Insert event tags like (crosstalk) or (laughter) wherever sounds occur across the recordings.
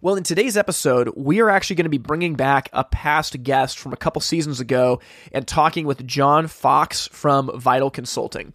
Well, in today's episode, we are actually going to be bringing back a past guest from a couple seasons ago and talking with Jon Fox from Vital Consulting.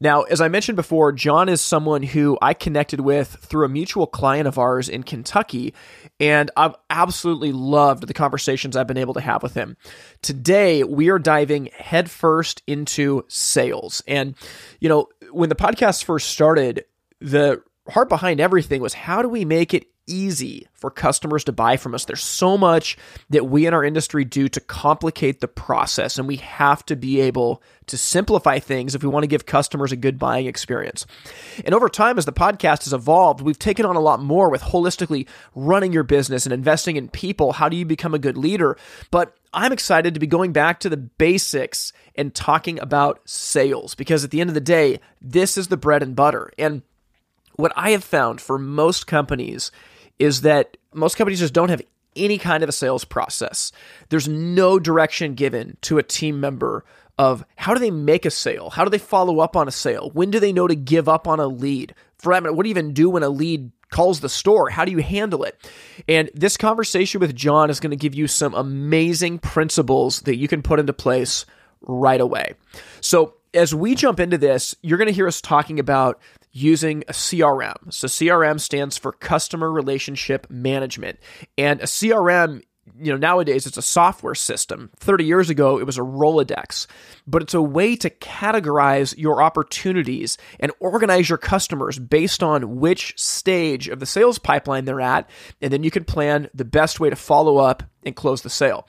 Now, as I mentioned before, Jon is someone who I connected with through a mutual client of ours in Kentucky, and I've absolutely loved the conversations I've been able to have with him. Today, we are diving headfirst into sales. And, you know, when the podcast first started, the heart behind everything was how do we make it easy for customers to buy from us. There's so much that we in our industry do to complicate the process, and we have to be able to simplify things if we want to give customers a good buying experience. And over time, as the podcast has evolved, we've taken on a lot more with holistically running your business and investing in people. How do you become a good leader? But I'm excited to be going back to the basics and talking about sales because at the end of the day, this is the bread and butter. And what I have found for most companies is that most companies just don't have any kind of a sales process. There's no direction given to a team member of how do they make a sale? How do they follow up on a sale? When do they know to give up on a lead? For that matter, what do you even do when a lead calls the store? How do you handle it? And this conversation with Jon is going to give you some amazing principles that you can put into place right away. So, as we jump into this, you're going to hear us talking about using a CRM. So CRM stands for customer relationship management. And a CRM you know nowadays it's a software system 30 years ago it was a rolodex but it's a way to categorize your opportunities and organize your customers based on which stage of the sales pipeline they're at and then you can plan the best way to follow up and close the sale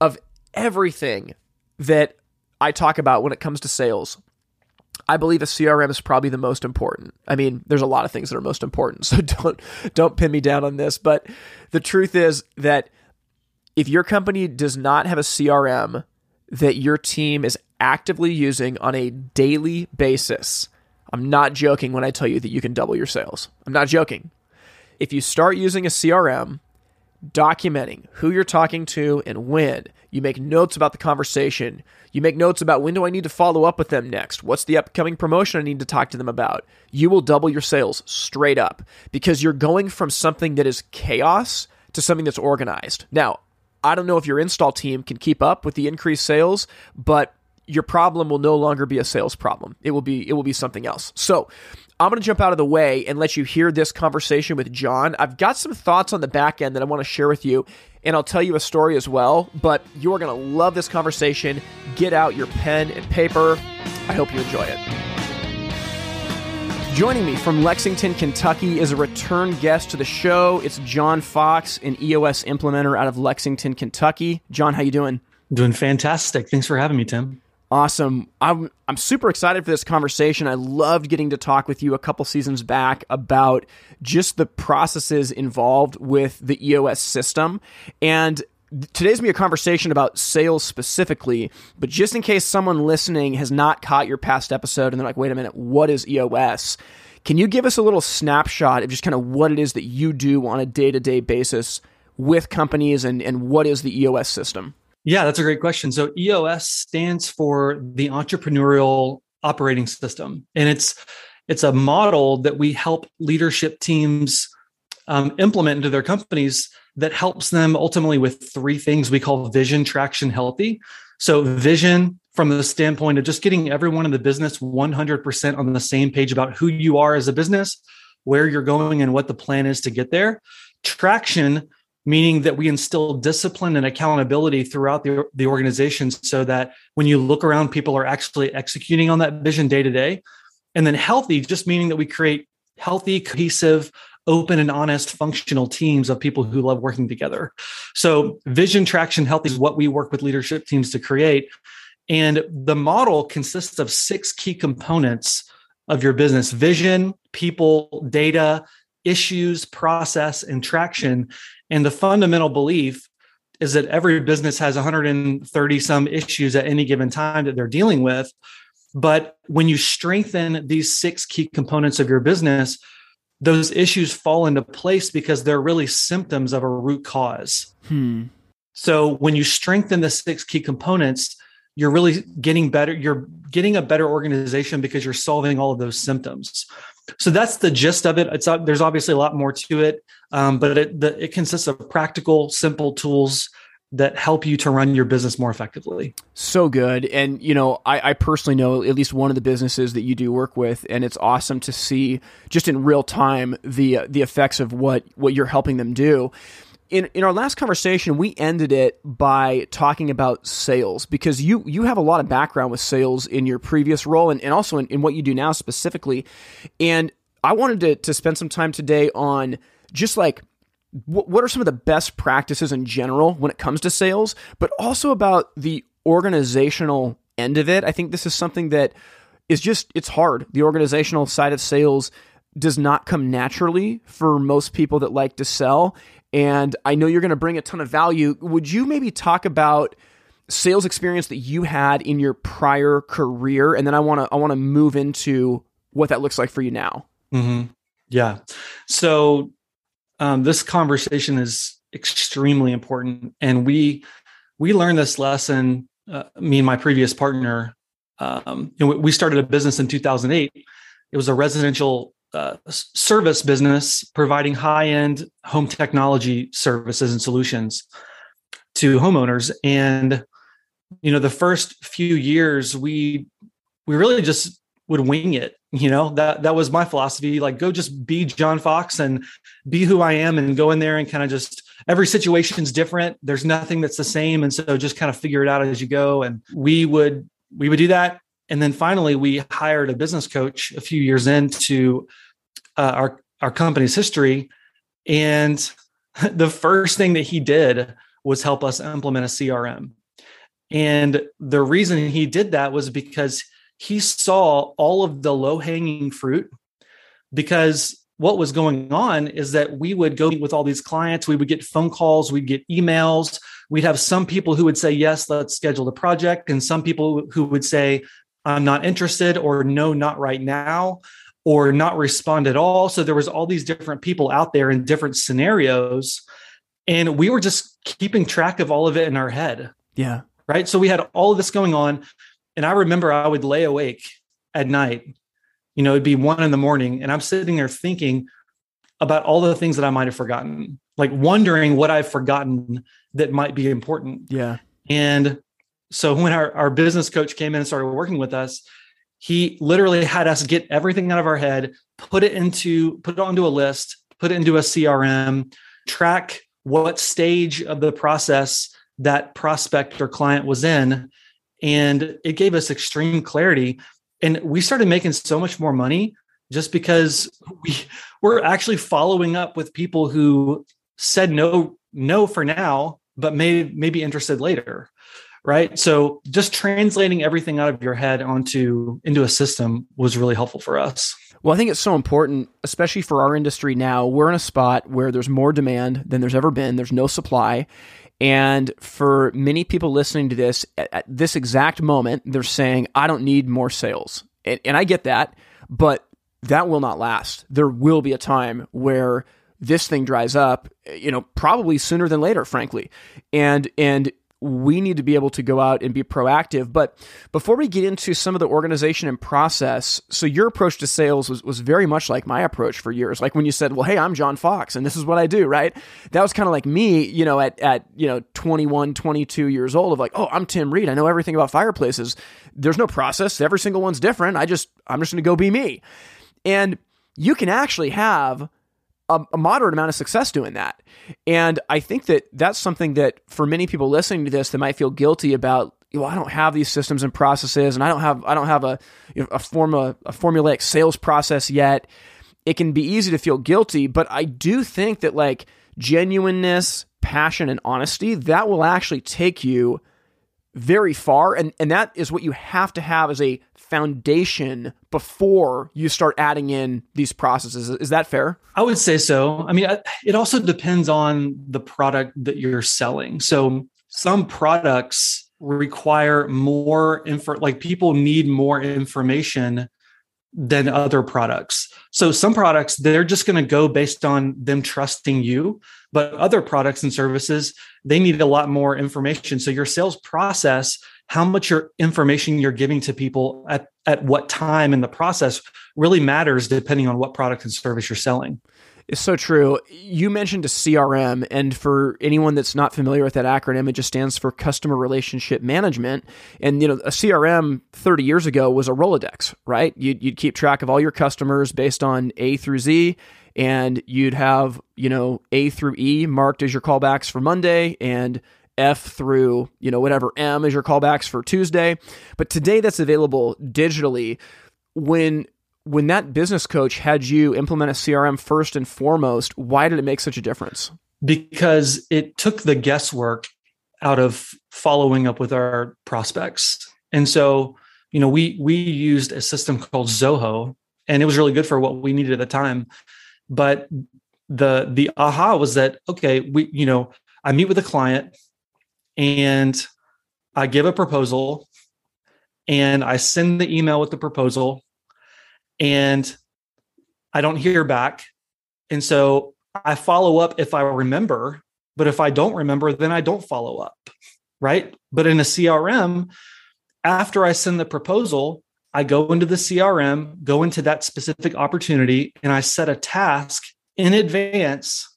of everything that i talk about when it comes to sales I believe a CRM is probably the most important. I mean, there's a lot of things that are most important, (laughs) so don't don't pin me down on this, but the truth is that if your company does not have a CRM that your team is actively using on a daily basis, I'm not joking when I tell you that you can double your sales. I'm not joking. If you start using a CRM, documenting who you're talking to and when, you make notes about the conversation, you make notes about when do I need to follow up with them next? What's the upcoming promotion I need to talk to them about? You will double your sales straight up because you're going from something that is chaos to something that's organized. Now, I don't know if your install team can keep up with the increased sales, but your problem will no longer be a sales problem. It will be it will be something else. So, I'm going to jump out of the way and let you hear this conversation with Jon. I've got some thoughts on the back end that I want to share with you, and I'll tell you a story as well. But you are going to love this conversation. Get out your pen and paper. I hope you enjoy it. Joining me from Lexington, Kentucky is a return guest to the show. It's Jon Fox, an EOS implementer out of Lexington, Kentucky. Jon, how you doing? Doing fantastic. Thanks for having me, Tim. Awesome. I'm I'm super excited for this conversation. I loved getting to talk with you a couple seasons back about just the processes involved with the EOS system. And today's gonna be a conversation about sales specifically, but just in case someone listening has not caught your past episode and they're like, wait a minute, what is EOS? Can you give us a little snapshot of just kind of what it is that you do on a day-to-day basis with companies and, and what is the EOS system? Yeah, that's a great question. So EOS stands for the entrepreneurial operating system, and it's it's a model that we help leadership teams um, implement into their companies that helps them ultimately with three things we call vision, traction, healthy. So vision from the standpoint of just getting everyone in the business 100% on the same page about who you are as a business, where you're going, and what the plan is to get there. Traction meaning that we instill discipline and accountability throughout the, the organization so that when you look around, people are actually executing on that vision day to day. And then healthy, just meaning that we create healthy, cohesive, open and honest functional teams of people who love working together. So vision traction healthy is what we work with leadership teams to create. And the model consists of six key components of your business vision, people, data, issues, process, and traction. And the fundamental belief is that every business has 130 some issues at any given time that they're dealing with. But when you strengthen these six key components of your business, those issues fall into place because they're really symptoms of a root cause. Hmm. So when you strengthen the six key components, you're really getting better. You're getting a better organization because you're solving all of those symptoms. So that's the gist of it. It's there's obviously a lot more to it, um, but it the, it consists of practical, simple tools that help you to run your business more effectively. So good. And, you know, I, I, personally know at least one of the businesses that you do work with, and it's awesome to see just in real time the, the effects of what, what you're helping them do. In, in our last conversation, we ended it by talking about sales because you, you have a lot of background with sales in your previous role and, and also in, in what you do now specifically. And I wanted to, to spend some time today on just like what are some of the best practices in general when it comes to sales, but also about the organizational end of it. I think this is something that is just it's hard. The organizational side of sales does not come naturally for most people that like to sell. And I know you're going to bring a ton of value. Would you maybe talk about sales experience that you had in your prior career, and then I want to I want to move into what that looks like for you now. Mm-hmm. Yeah. So um, this conversation is extremely important, and we we learned this lesson. Uh, me and my previous partner, um, we started a business in 2008. It was a residential uh, service business providing high-end home technology services and solutions to homeowners. And you know the first few years we we really just would wing it you know? That that was my philosophy like go just be jon fox and be who i am and go in there and kind of just every situation's different. There's nothing that's the same. And so just kind of figure it out as you go. And we would we would do that and then finally we hired a business coach a few years into uh, our our company's history. And (laughs) the first thing that he did was help us implement a crm and the reason he did that was because he saw all of the low hanging fruit because what was going on is that we would go with all these clients, we would get phone calls, we'd get emails. We'd have some people who would say, Yes, let's schedule the project, and some people who would say, I'm not interested, or no, not right now, or not respond at all. So there was all these different people out there in different scenarios. And we were just keeping track of all of it in our head. Yeah. Right. So we had all of this going on. And I remember I would lay awake at night. You know, it'd be one in the morning, and I'm sitting there thinking about all the things that I might have forgotten, like wondering what I've forgotten that might be important. Yeah. And so when our, our business coach came in and started working with us, he literally had us get everything out of our head, put it into put it onto a list, put it into a CRM, track what stage of the process that prospect or client was in, and it gave us extreme clarity. And we started making so much more money just because we were actually following up with people who said no no for now but may may be interested later right so just translating everything out of your head onto into a system was really helpful for us well, I think it's so important, especially for our industry now. We're in a spot where there's more demand than there's ever been. There's no supply. And for many people listening to this at, this exact moment, they're saying, I don't need more sales. And, and I get that, but that will not last. There will be a time where this thing dries up, you know, probably sooner than later, frankly. And and we need to be able to go out and be proactive. But before we get into some of the organization and process, so your approach to sales was, was very much like my approach for years. Like when you said, well, hey, I'm Jon Fox and this is what I do, right? That was kind of like me, you know, at, at, you know, 21, 22 years old of like, oh, I'm Tim Reed. I know everything about fireplaces. There's no process. Every single one's different. I just, I'm just going to go be me. And you can actually have a, a, moderate amount of success doing that. And I think that that's something that for many people listening to this, they might feel guilty about. Well, I don't have these systems and processes, and I don't have I don't have a you know, a form a, a formulaic sales process yet. It can be easy to feel guilty, but I do think that like genuineness, passion, and honesty that will actually take you very far, and and that is what you have to have as a foundation before you start adding in these processes. Is that fair? I would say so. I mean, it also depends on the product that you're selling. So some products require more info like people need more information than other products. So some products they're just going to go based on them trusting you, but other products and services they need a lot more information. So your sales process, how much your information you're giving to people at at what time in the process really matters depending on what product and service you're selling. It's so true. You mentioned a CRM, and for anyone that's not familiar with that acronym, it just stands for Customer Relationship Management. And you know, a CRM 30 years ago was a Rolodex, right? You'd, you'd keep track of all your customers based on A through Z, and you'd have you know A through E marked as your callbacks for Monday, and F through, you know, whatever M is your callbacks for Tuesday. But today that's available digitally. When when that business coach had you implement a CRM first and foremost, why did it make such a difference? Because it took the guesswork out of following up with our prospects. And so, you know, we we used a system called Zoho and it was really good for what we needed at the time. But the the aha was that okay, we you know, I meet with a client and I give a proposal and I send the email with the proposal and I don't hear back. And so I follow up if I remember, but if I don't remember, then I don't follow up. Right. But in a CRM, after I send the proposal, I go into the CRM, go into that specific opportunity, and I set a task in advance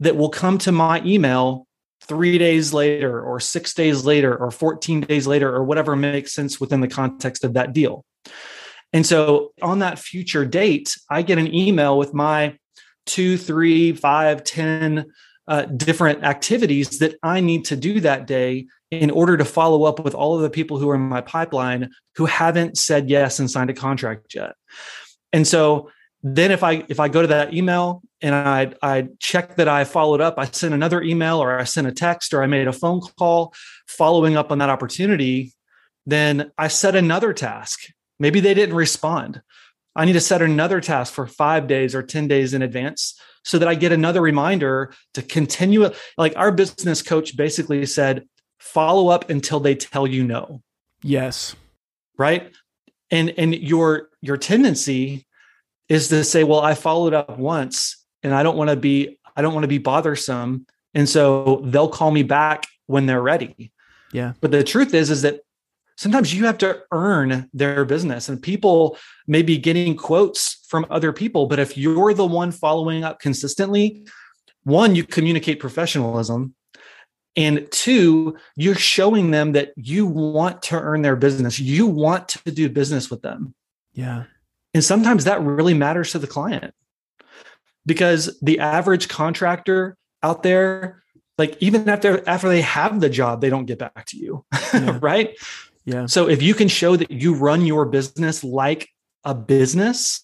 that will come to my email three days later, or six days later, or 14 days later, or whatever makes sense within the context of that deal. And so on that future date, I get an email with my two, three, five, ten uh, different activities that I need to do that day in order to follow up with all of the people who are in my pipeline who haven't said yes and signed a contract yet. And so then if I if I go to that email and I I check that I followed up, I sent another email or I sent a text or I made a phone call following up on that opportunity, then I set another task Maybe they didn't respond. I need to set another task for five days or 10 days in advance so that I get another reminder to continue. Like our business coach basically said, follow up until they tell you no. Yes. Right. And and your your tendency is to say, well, I followed up once and I don't want to be, I don't want to be bothersome. And so they'll call me back when they're ready. Yeah. But the truth is, is that sometimes you have to earn their business and people may be getting quotes from other people but if you're the one following up consistently one you communicate professionalism and two you're showing them that you want to earn their business you want to do business with them yeah and sometimes that really matters to the client because the average contractor out there like even after after they have the job they don't get back to you yeah. (laughs) right yeah. So if you can show that you run your business like a business,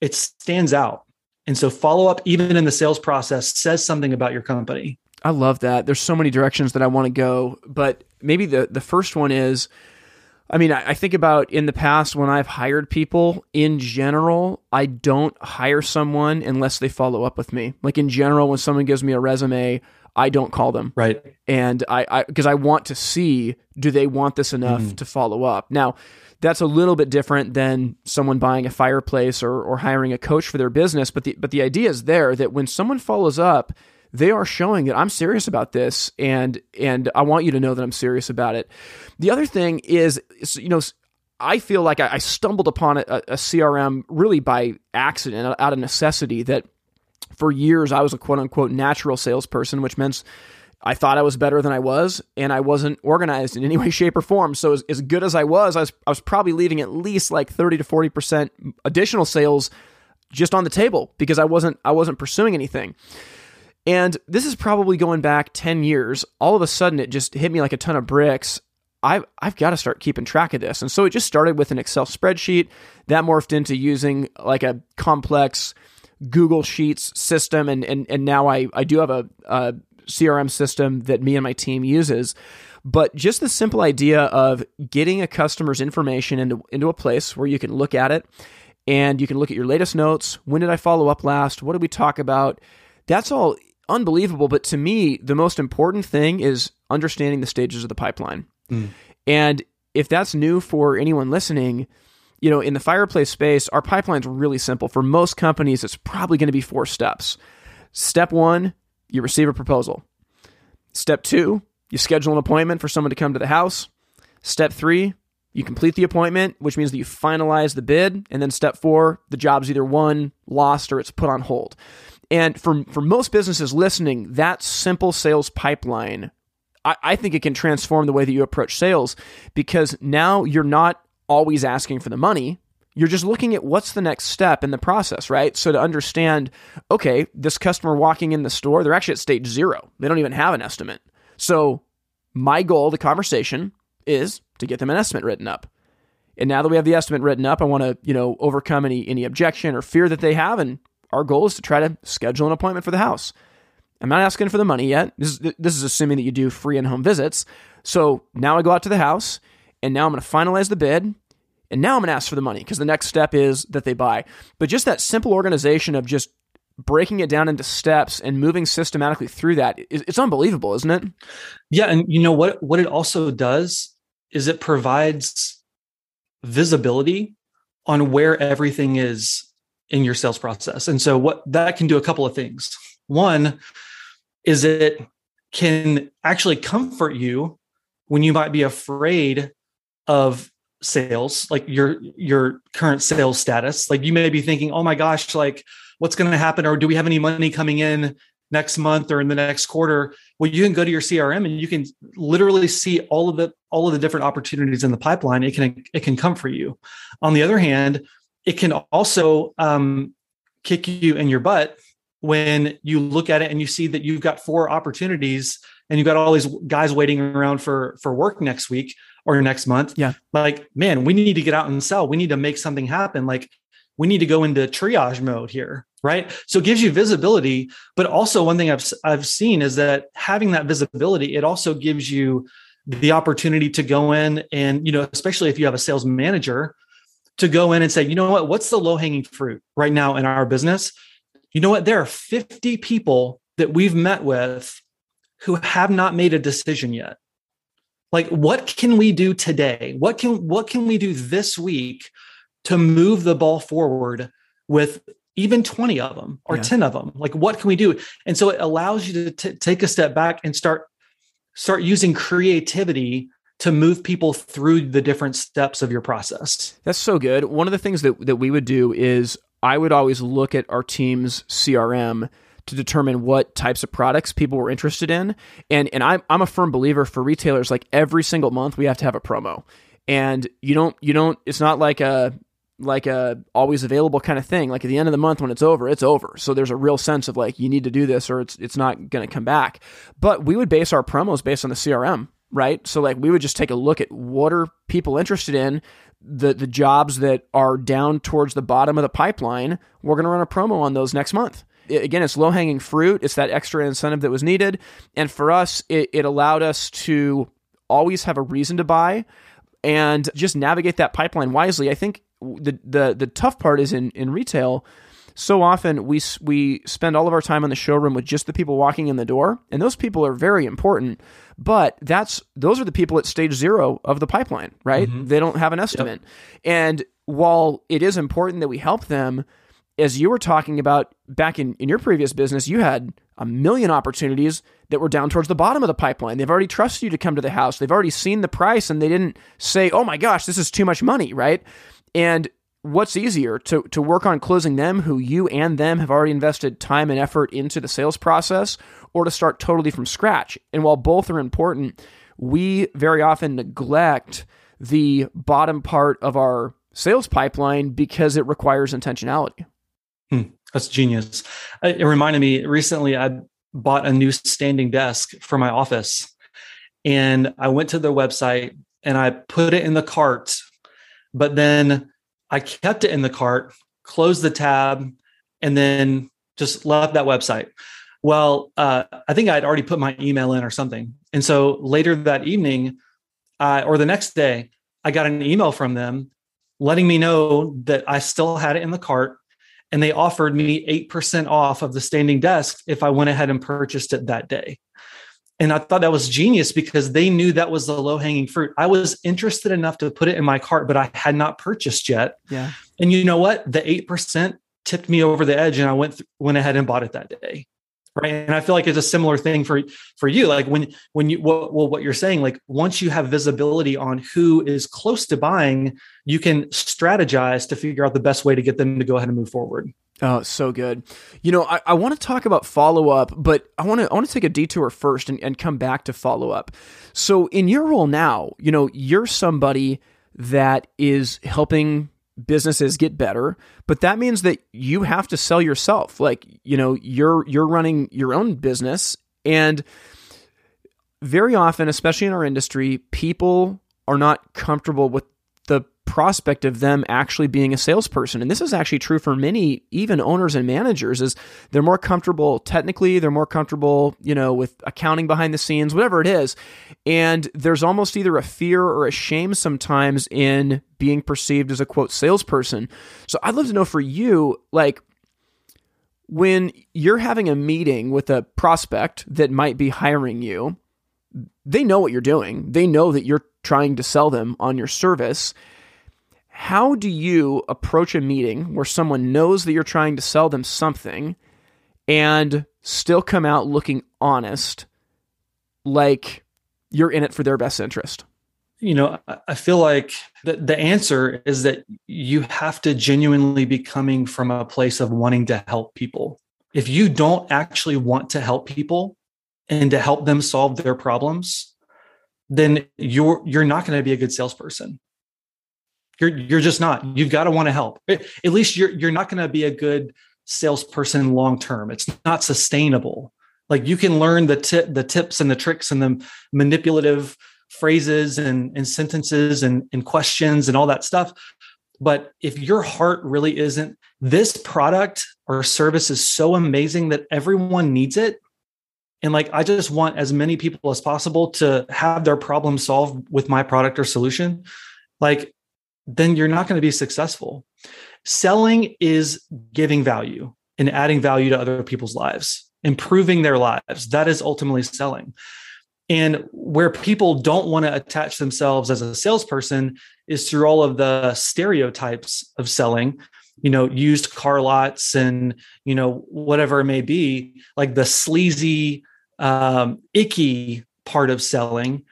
it stands out. And so follow up, even in the sales process, says something about your company. I love that. There's so many directions that I want to go, but maybe the the first one is I mean, I, I think about in the past when I've hired people, in general, I don't hire someone unless they follow up with me. Like in general, when someone gives me a resume, I don't call them. Right. And I, because I, I, want to see do they want this enough mm. to follow up. Now, that's a little bit different than someone buying a fireplace or, or hiring a coach for their business. But the, but the idea is there that when someone follows up, they are showing that I'm serious about this and and I want you to know that I'm serious about it. The other thing is, you know, I feel like I, stumbled upon a, a CRM really by accident, out of necessity. That for years I was a quote unquote natural salesperson, which meant I thought I was better than I was, and I wasn't organized in any way, (laughs) shape, or form. So as, as good as I was, I was I was probably leaving at least like thirty to forty percent additional sales just on the table because I wasn't I wasn't pursuing anything. And this is probably going back 10 years. All of a sudden, it just hit me like a ton of bricks. I've, I've got to start keeping track of this. And so it just started with an Excel spreadsheet that morphed into using like a complex Google Sheets system. And, and, and now I, I do have a, a CRM system that me and my team uses. But just the simple idea of getting a customer's information into, into a place where you can look at it and you can look at your latest notes. When did I follow up last? What did we talk about? That's all unbelievable. But to me, the most important thing is understanding the stages of the pipeline. Mm. And if that's new for anyone listening, you know, in the fireplace space, our pipeline's really simple. For most companies, it's probably going to be four steps. Step one, you receive a proposal. Step two, you schedule an appointment for someone to come to the house. Step three, you complete the appointment, which means that you finalize the bid. And then step four, the job's either won, lost, or it's put on hold. And for, for most businesses listening, that simple sales pipeline, I, I think it can transform the way that you approach sales because now you're not always asking for the money. You're just looking at what's the next step in the process, right? So to understand, okay, this customer walking in the store, they're actually at stage zero. They don't even have an estimate. So my goal, the conversation, is to get them an estimate written up. And now that we have the estimate written up, I want to, you know, overcome any any objection or fear that they have and our goal is to try to schedule an appointment for the house. I'm not asking for the money yet. This is, this is assuming that you do free and home visits. So now I go out to the house and now I'm going to finalize the bid and now I'm going to ask for the money because the next step is that they buy. But just that simple organization of just breaking it down into steps and moving systematically through that, it's unbelievable, isn't it? Yeah. And you know what, what it also does is it provides visibility on where everything is in your sales process. And so what that can do a couple of things. One is it can actually comfort you when you might be afraid of sales, like your your current sales status. Like you may be thinking, "Oh my gosh, like what's going to happen or do we have any money coming in next month or in the next quarter?" Well, you can go to your CRM and you can literally see all of the all of the different opportunities in the pipeline. It can it can comfort you. On the other hand, it can also um, kick you in your butt when you look at it and you see that you've got four opportunities and you've got all these guys waiting around for for work next week or next month. Yeah. Like, man, we need to get out and sell. We need to make something happen. Like, we need to go into triage mode here, right? So it gives you visibility, but also one thing I've I've seen is that having that visibility, it also gives you the opportunity to go in and, you know, especially if you have a sales manager, to go in and say, you know what, what's the low hanging fruit right now in our business? You know what, there are 50 people that we've met with who have not made a decision yet. Like, what can we do today? What can what can we do this week to move the ball forward with even 20 of them or yeah. 10 of them? Like, what can we do? And so it allows you to t- take a step back and start start using creativity to move people through the different steps of your process. That's so good. One of the things that, that we would do is I would always look at our team's CRM to determine what types of products people were interested in. And and I'm I'm a firm believer for retailers like every single month we have to have a promo. And you don't you don't it's not like a like a always available kind of thing. Like at the end of the month when it's over, it's over. So there's a real sense of like you need to do this or it's it's not going to come back. But we would base our promos based on the CRM right? So like we would just take a look at what are people interested in, the the jobs that are down towards the bottom of the pipeline. We're going to run a promo on those next month. It, again, it's low hanging fruit. It's that extra incentive that was needed, and for us, it, it allowed us to always have a reason to buy and just navigate that pipeline wisely. I think the the the tough part is in in retail so often we we spend all of our time in the showroom with just the people walking in the door, and those people are very important. But that's those are the people at stage zero of the pipeline, right? Mm-hmm. They don't have an estimate, yep. and while it is important that we help them, as you were talking about back in, in your previous business, you had a million opportunities that were down towards the bottom of the pipeline. They've already trusted you to come to the house. They've already seen the price and they didn't say, oh my gosh, this is too much money, right? And what's easier to, to work on closing them who you and them have already invested time and effort into the sales process or to start totally from scratch? And while both are important we very often neglect the bottom part of our sales pipeline because it requires intentionality. Hmm, that's genius. It reminded me recently i bought a new standing desk for my office and i went to their website and i put it in the cart but then I kept it in the cart, closed the tab, and then just left that website. Well, uh, I think I'd already put my email in or something. And so later that evening, uh, or the next day, I got an email from them letting me know that I still had it in the cart and they offered me 8% off of the standing desk if I went ahead and purchased it that day. And I thought that was genius because they knew that was the low hanging fruit. I was interested enough to put it in my cart, but I had not purchased yet. Yeah. And you know what? The 8% tipped me over the edge and I went, th- went ahead and bought it that day right and i feel like it's a similar thing for for you like when when you well, well what you're saying like once you have visibility on who is close to buying you can strategize to figure out the best way to get them to go ahead and move forward Oh, so good. You know, I, I want to talk about follow up, but I want to I want to take a detour first and, and come back to follow up. So in your role now, you know, you're somebody that is helping businesses get better but that means that you have to sell yourself like you know you're you're running your own business and very often especially in our industry people are not comfortable with prospect of them actually being a salesperson. And this is actually true for many even owners and managers is they're more comfortable technically they're more comfortable you know with accounting behind the scenes whatever it is. And there's almost either a fear or a shame sometimes in being perceived as a quote salesperson. So i'd love to know for you like when you're having a meeting with a prospect that might be hiring you they know what you're doing. They know that you're trying to sell them on your service how do you approach a meeting where someone knows that you're trying to sell them something and still come out looking honest, like you're in it for their best interest? You know, I feel like the, the answer is that you have to genuinely be coming from a place of wanting to help people. If you don't actually want to help people and to help them solve their problems, then you're you're not going to be a good salesperson you're you're just not. You've got to want to help. At least you're you're not going to be a good salesperson long term. It's not sustainable. Like you can learn the tip, the tips and the tricks and the manipulative phrases and, and sentences and, and questions and all that stuff. But if your heart really isn't, this product or service is so amazing that everyone needs it. And like, I just want as many people as possible to have their problem solved with my product or solution. Like, then you're not going to be successful. Selling is giving value and adding value to other people's lives, improving their lives. That is ultimately selling. And where people don't want to attach themselves as a salesperson is through all of the stereotypes of selling, you know, used car lots and, you know, whatever it may be, like the sleazy, um, icky part of selling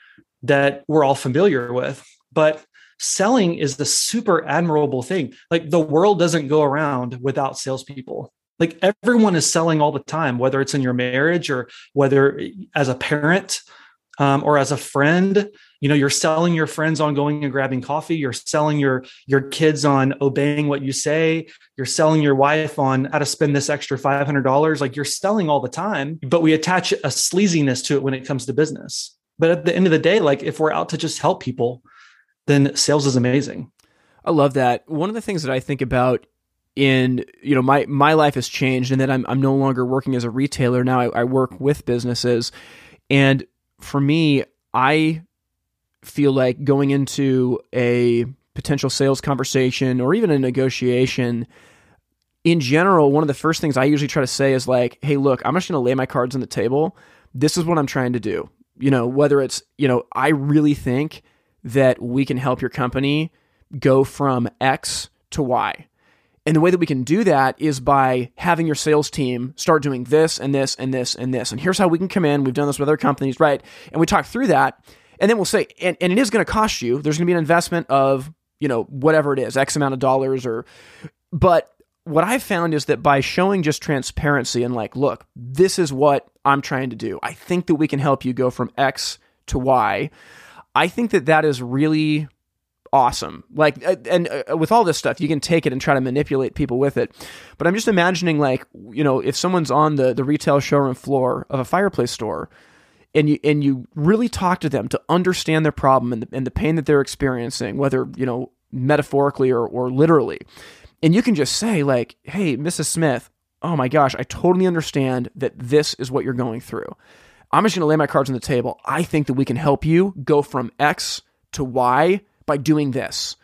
that we're all familiar with. But selling is the super admirable thing. Like the world doesn't go around without salespeople. Like everyone is selling all the time, whether it's in your marriage or whether as a parent um, or as a friend. You know, you're selling your friends on going and grabbing coffee. You're selling your your kids on obeying what you say. You're selling your wife on how to spend this extra five hundred dollars. Like you're selling all the time, but we attach a sleaziness to it when it comes to business. But at the end of the day, like if we're out to just help people, then sales is amazing. I love that. One of the things that I think about in you know my my life has changed and that I'm I'm no longer working as a retailer now I, I work with businesses and for me I feel like going into a potential sales conversation or even a negotiation in general one of the first things I usually try to say is like hey look I'm just going to lay my cards on the table this is what I'm trying to do you know whether it's you know I really think that we can help your company go from X to Y. And the way that we can do that is by having your sales team start doing this and this and this and this. And here's how we can come in. We've done this with other companies, right? And we talk through that. And then we'll say, and, and it is going to cost you. There's going to be an investment of, you know, whatever it is, X amount of dollars or, but what I've found is that by showing just transparency and like, look, this is what I'm trying to do. I think that we can help you go from X to Y. I think that that is really awesome. Like, uh, and uh, with all this stuff, you can take it and try to manipulate people with it. But I'm just imagining, like, you know, if someone's on the the retail showroom floor of a fireplace store, and you and you really talk to them to understand their problem and the, and the pain that they're experiencing, whether you know metaphorically or or literally, and you can just say like, "Hey, Mrs. Smith." Oh my gosh, I totally understand that this is what you're going through. I'm just going to lay my cards on the table. I think that we can help you go from X to Y by doing this.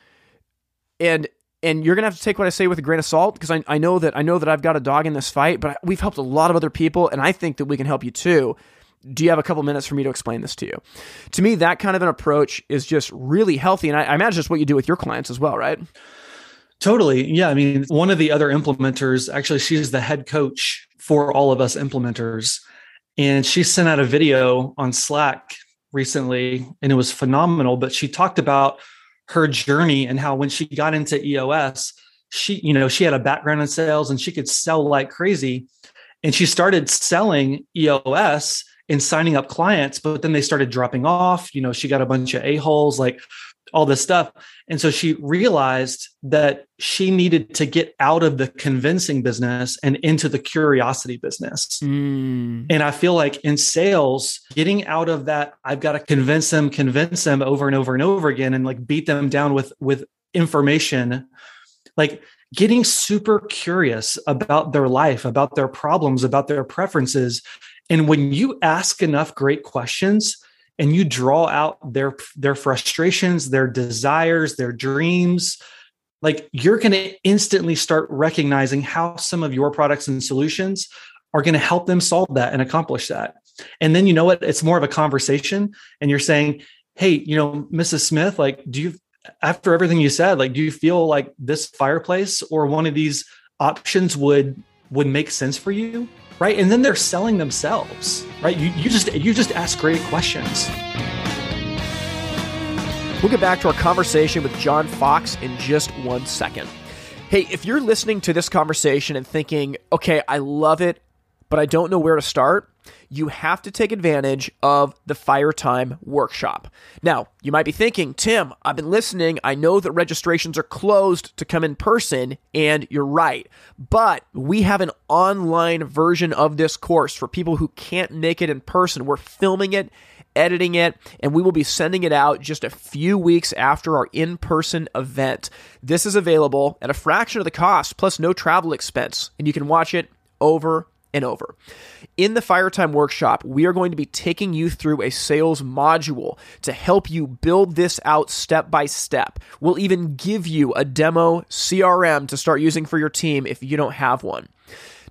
And and you're gonna have to take what I say with a grain of salt because I, I know that I know that I've got a dog in this fight, but we've helped a lot of other people, and I think that we can help you too. do you have a couple minutes for me to explain this to you? To me, that kind of an approach is just really healthy. And I, I imagine it's what you do with your clients as well, right? Totally. Yeah. I mean, one of the other implementers, actually, she's the head coach for all of us implementers. And she sent out a video on Slack recently, and it was phenomenal. But she talked about her journey and how when she got into EOS, she, you know, she had a background in sales and she could sell like crazy. And she started selling EOS and signing up clients, but then they started dropping off. You know, she got a bunch of a-holes like all this stuff. And so she realized that she needed to get out of the convincing business and into the curiosity business. Mm. And I feel like in sales, getting out of that, I've got to convince them, convince them over and over and over again and like beat them down with with information. Like getting super curious about their life, about their problems, about their preferences. And when you ask enough great questions and you draw out their their frustrations, their desires, their dreams, like you're going to instantly start recognizing how some of your products and solutions are going to help them solve that and accomplish that. And then you know what? It's more of a conversation and you're saying, "Hey, you know, Mrs. Smith, like do you after everything you said, like, do you feel like this fireplace or one of these options would would make sense for you? Right. And then they're selling themselves, right? You, you just you just ask great questions. We'll get back to our conversation with Jon Fox in just one second. Hey, if you're listening to this conversation and thinking, okay, I love it, but I don't know where to start, you have to take advantage of the Fire Time workshop. Now, you might be thinking, Tim, I've been listening. I know that registrations are closed to come in person, and you're right. But we have an online version of this course for people who can't make it in person. We're filming it editing it, and we will be sending it out just a few weeks after our in person event. This is available at a fraction of the cost, plus no travel expense, and you can watch it over and over. In the Firetime workshop, we are going to be taking you through a sales module to help you build this out step by step. We'll even give you a demo CRM to start using for your team if you don't have one.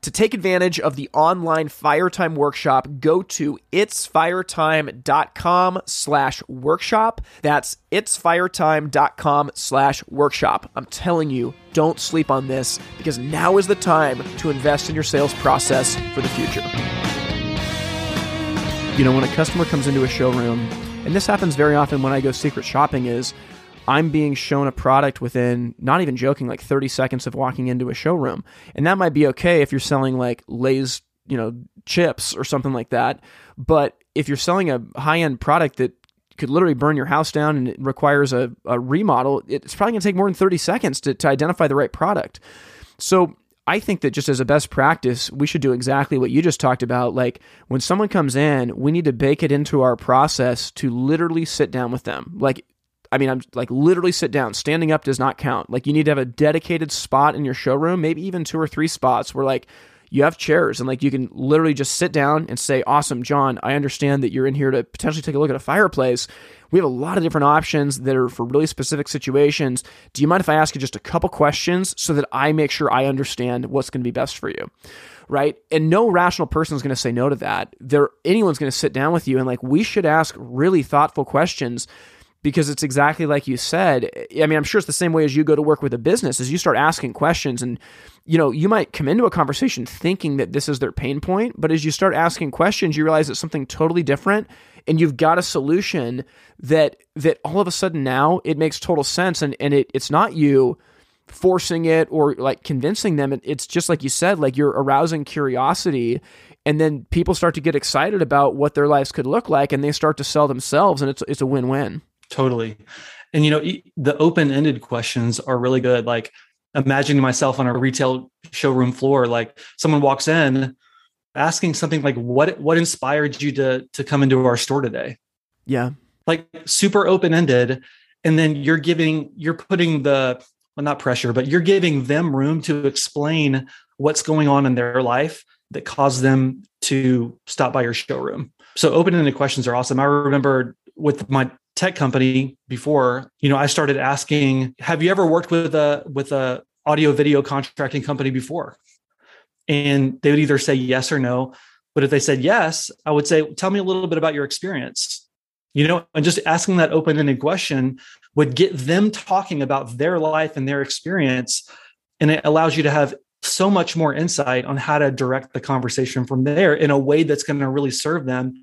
To take advantage of the online Firetime workshop, go to itsfiretime.com slash workshop. That's itsfiretime.com slash workshop. I'm telling you, don't sleep on this because now is the time to invest in your sales process for the future. You know, when a customer comes into a showroom, and this happens very often when I go secret shopping, is I'm being shown a product within, not even joking, like 30 seconds of walking into a showroom. And that might be okay if you're selling like Lay's, you know, chips or something like that. But if you're selling a high end product that could literally burn your house down and it requires a, a remodel, it's probably going to take more than 30 seconds to, to identify the right product. So I think that just as a best practice, we should do exactly what you just talked about. Like when someone comes in, we need to bake it into our process to literally sit down with them. Like I mean, I'm like literally sit down. Standing up does not count. Like you need to have a dedicated spot in your showroom, maybe even two or three spots where like you have chairs and like you can literally just sit down and say, "Awesome, John, I understand that you're in here to potentially take a look at a fireplace. We have a lot of different options that are for really specific situations. Do you mind if I ask you just a couple questions so that I make sure I understand what's going to be best for you?" Right? And no rational person is going to say no to that. There anyone's going to sit down with you and like we should ask really thoughtful questions because it's exactly like you said. I mean, I'm sure it's the same way as you go to work with a business as you start asking questions and you know, you might come into a conversation thinking that this is their pain point, but as you start asking questions, you realize it's something totally different and you've got a solution that that all of a sudden now it makes total sense and and it it's not you forcing it or like convincing them it's just like you said like you're arousing curiosity and then people start to get excited about what their lives could look like and they start to sell themselves and it's it's a win-win Totally. And you know, the open-ended questions are really good. Like imagining myself on a retail showroom floor, like someone walks in asking something like what what inspired you to to come into our store today? Yeah. Like super open-ended and then you're giving you're putting the well not pressure, but you're giving them room to explain what's going on in their life that caused them to stop by your showroom. So open-ended questions are awesome. I remember with my tech company before, you know, I started asking, have you ever worked with a with a audio video contracting company before? And they would either say yes or no. But if they said yes, I would say, tell me a little bit about your experience. You know, and just asking that open ended question would get them talking about their life and their experience. And it allows you to have so much more insight on how to direct the conversation from there in a way that's going to really serve them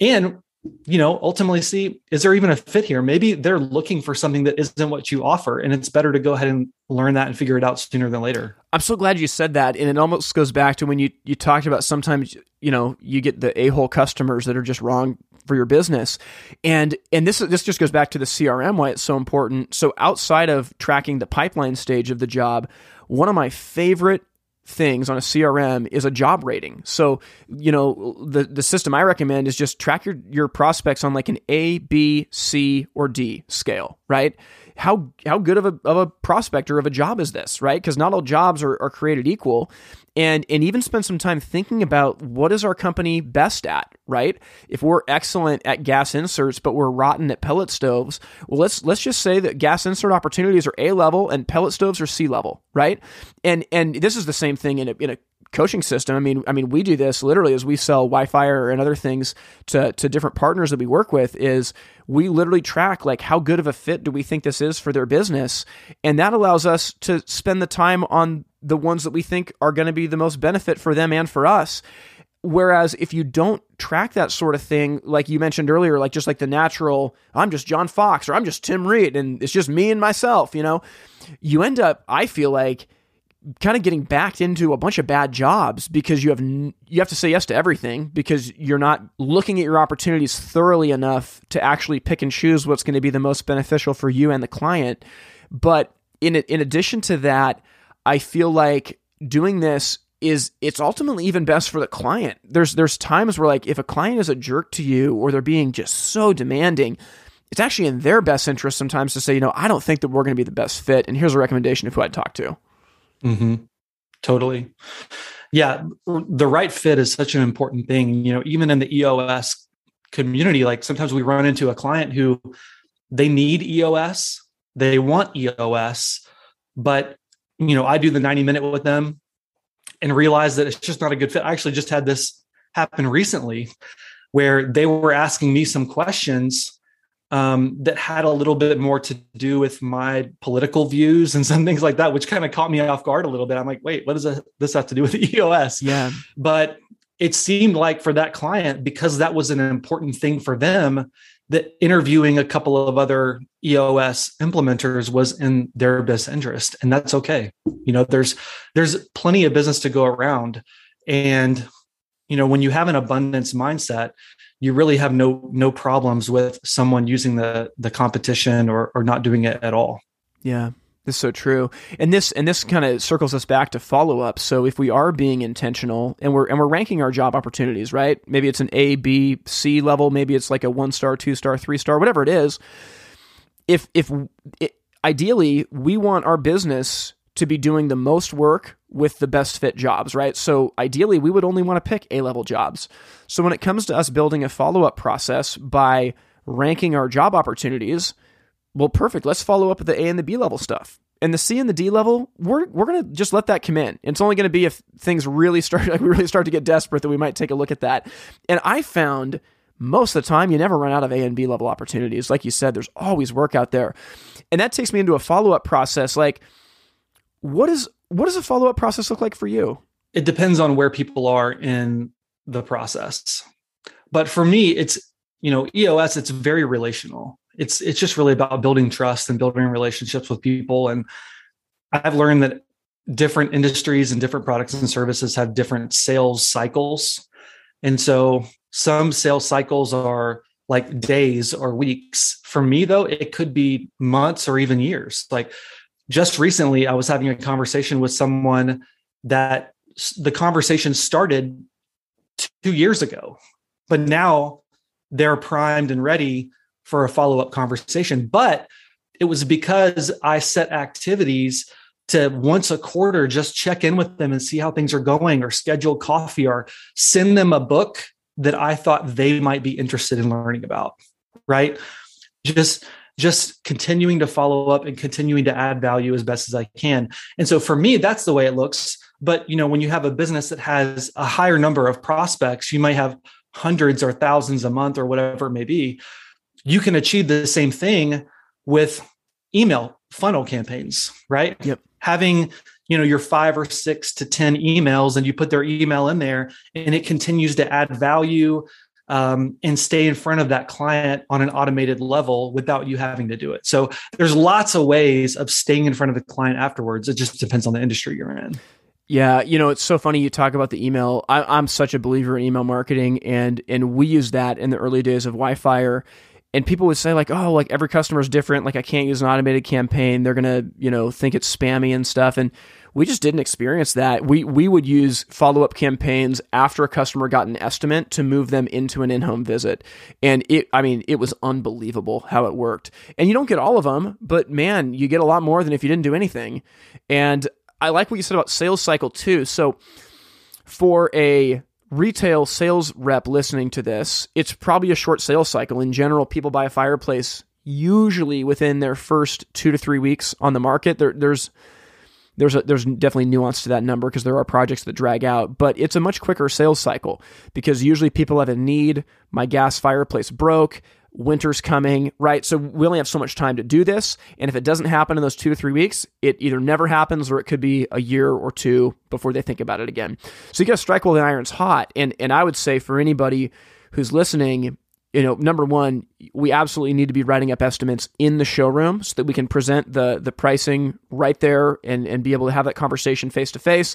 and you know ultimately see is there even a fit here? Maybe they're looking for something that isn't what you offer and it's better to go ahead and learn that and figure it out sooner than later. I'm so glad you said that and it almost goes back to when you you talked about sometimes you know you get the a-hole customers that are just wrong for your business. And and this this just goes back to the crm why it's so important. So outside of tracking the pipeline stage of the job one of my favorite things on a CRM is a job rating. So, you know, the the system I recommend is just track your your prospects on like an A, B, C, or D scale, right? How how good of a of a prospect or of a job is this, right? Because not all jobs are, are created equal. And and even spend some time thinking about what is our company best at right? If we're excellent at gas inserts but we're rotten at pellet stoves well let's let's just say that gas insert opportunities are a level and pellet stoves are c level right? And and this is the same thing in a, in a coaching system. I mean, I mean, we do this literally as we sell Wi-Fi and other things to to different partners that we work with. Is we literally track like how good of a fit do we think this is for their business, and that allows us to spend the time on the ones that we think are going to be the most benefit for them and for us. Whereas if you don't track that sort of thing, like you mentioned earlier, like just like the natural, I'm just Jon Fox or I'm just Tim Reed and it's just me and myself, you know, you end up, I feel like, kind of getting backed into a bunch of bad jobs because you have you have to say yes to everything because you're not looking at your opportunities thoroughly enough to actually pick and choose what's going to be the most beneficial for you and the client. But in in addition to that, I feel like doing this is it's ultimately even best for the client. There's there's times where like if a client is a jerk to you or they're being just so demanding, it's actually in their best interest sometimes to say, you know, I don't think that we're going to be the best fit, and here's a recommendation of who I'd talk to. Mm-hmm. Totally. Yeah, the right fit is such an important thing. You know, even in the EOS community, like sometimes we run into a client who they need EOS, they want EOS, but you know, I do the 90 minute with them and realize that it's just not a good fit. I actually just had this happen recently where they were asking me some questions um, that had a little bit more to do with my political views and (laughs) some things like that, which kind of caught me off guard a little bit. I'm like, wait, what does this have to do with EOS? (laughs) Yeah. But it seemed like for that client, because that was an important thing for them, that interviewing a couple of other EOS implementers was in their best interest and that's okay. You know, there's there's plenty of business to go around and you know, when you have an abundance mindset, you really have no no problems with someone using the the competition or or not doing it at all. Yeah. This is so true. And this and this kind of circles us back to follow up. So if we are being intentional and we're and we're ranking our job opportunities, right? Maybe it's an A, B, C level, maybe it's like a 1 star, 2 star, 3 star, whatever it is. If if it, ideally we want our business to be doing the most work with the best fit jobs, right? So ideally we would only want to pick A level jobs. So when it comes to us building a follow up process by ranking our job opportunities, well, perfect. Let's follow up with the A and the B level stuff. And the C and the D level, we're we're gonna just let that come in. It's only gonna be if things really start (laughs) like we really start to get desperate that we might take a look at that. And I found most of the time you never run out of A and B level opportunities. Like you said, there's always work out there. And that takes me into a follow-up process. Like, what is what does a follow-up process look like for you? It depends on where people are in the process. But for me, it's you know, EOS, it's very relational. It's it's just really about building trust and building relationships with people. And i've learned that different industries and different products and services have different sales cycles. And so some sales cycles are like days or weeks. For me though it could be months or even years. Like just recently i was having a conversation with someone that the conversation started two years ago but now they're primed and ready for a follow up conversation. But it was because I set activities to once a quarter just check in with them and see how things are going, or schedule coffee, or send them a book that I thought they might be interested in learning about. Right. Just just continuing to follow up and continuing to add value as best as I can. And so for me, that's the way it looks. but you know when you have a business that has a higher number of prospects you might have hundreds or thousands a month or whatever it may be you can achieve the same thing with email funnel campaigns right yep having you know your five or six to ten emails and you put their email in there and it continues to add value um, and stay in front of that client on an automated level without you having to do it. So there's lots of ways of staying in front of the client afterwards. It just depends on the industry you're in. Yeah, you know, it's so funny you talk about the email. I, am such a believer in email marketing, and and we use that in the early days of Wi-Fi. And people would say like, oh, like every customer is different. Like I can't use an automated campaign. They're gonna, you know, think it's spammy and stuff. And we just didn't experience that. We we would use follow up campaigns after a customer got an estimate to move them into an in home visit, and it I mean it was unbelievable how it worked. And you don't get all of them, but man, you get a lot more than if you didn't do anything. And I like what you said about sales cycle too. So for a retail sales rep listening to this, it's probably a short sales cycle. In general, people buy a fireplace usually within their first two to three weeks on the market. There, there's there's a, there's definitely nuance to that number because there are projects that drag out, but it's a much quicker sales cycle because usually people have a need. My gas fireplace broke. Winter's coming, right? So we only have so much time to do this. And if it doesn't happen in those two to three weeks, it either never happens or it could be a year or two before they think about it again. So you got to strike while the iron's hot. And and I would say for anybody who's listening, you know, number one, we absolutely need to be writing up estimates in the showroom so that we can present the the pricing right there and, and be able to have that conversation face to face.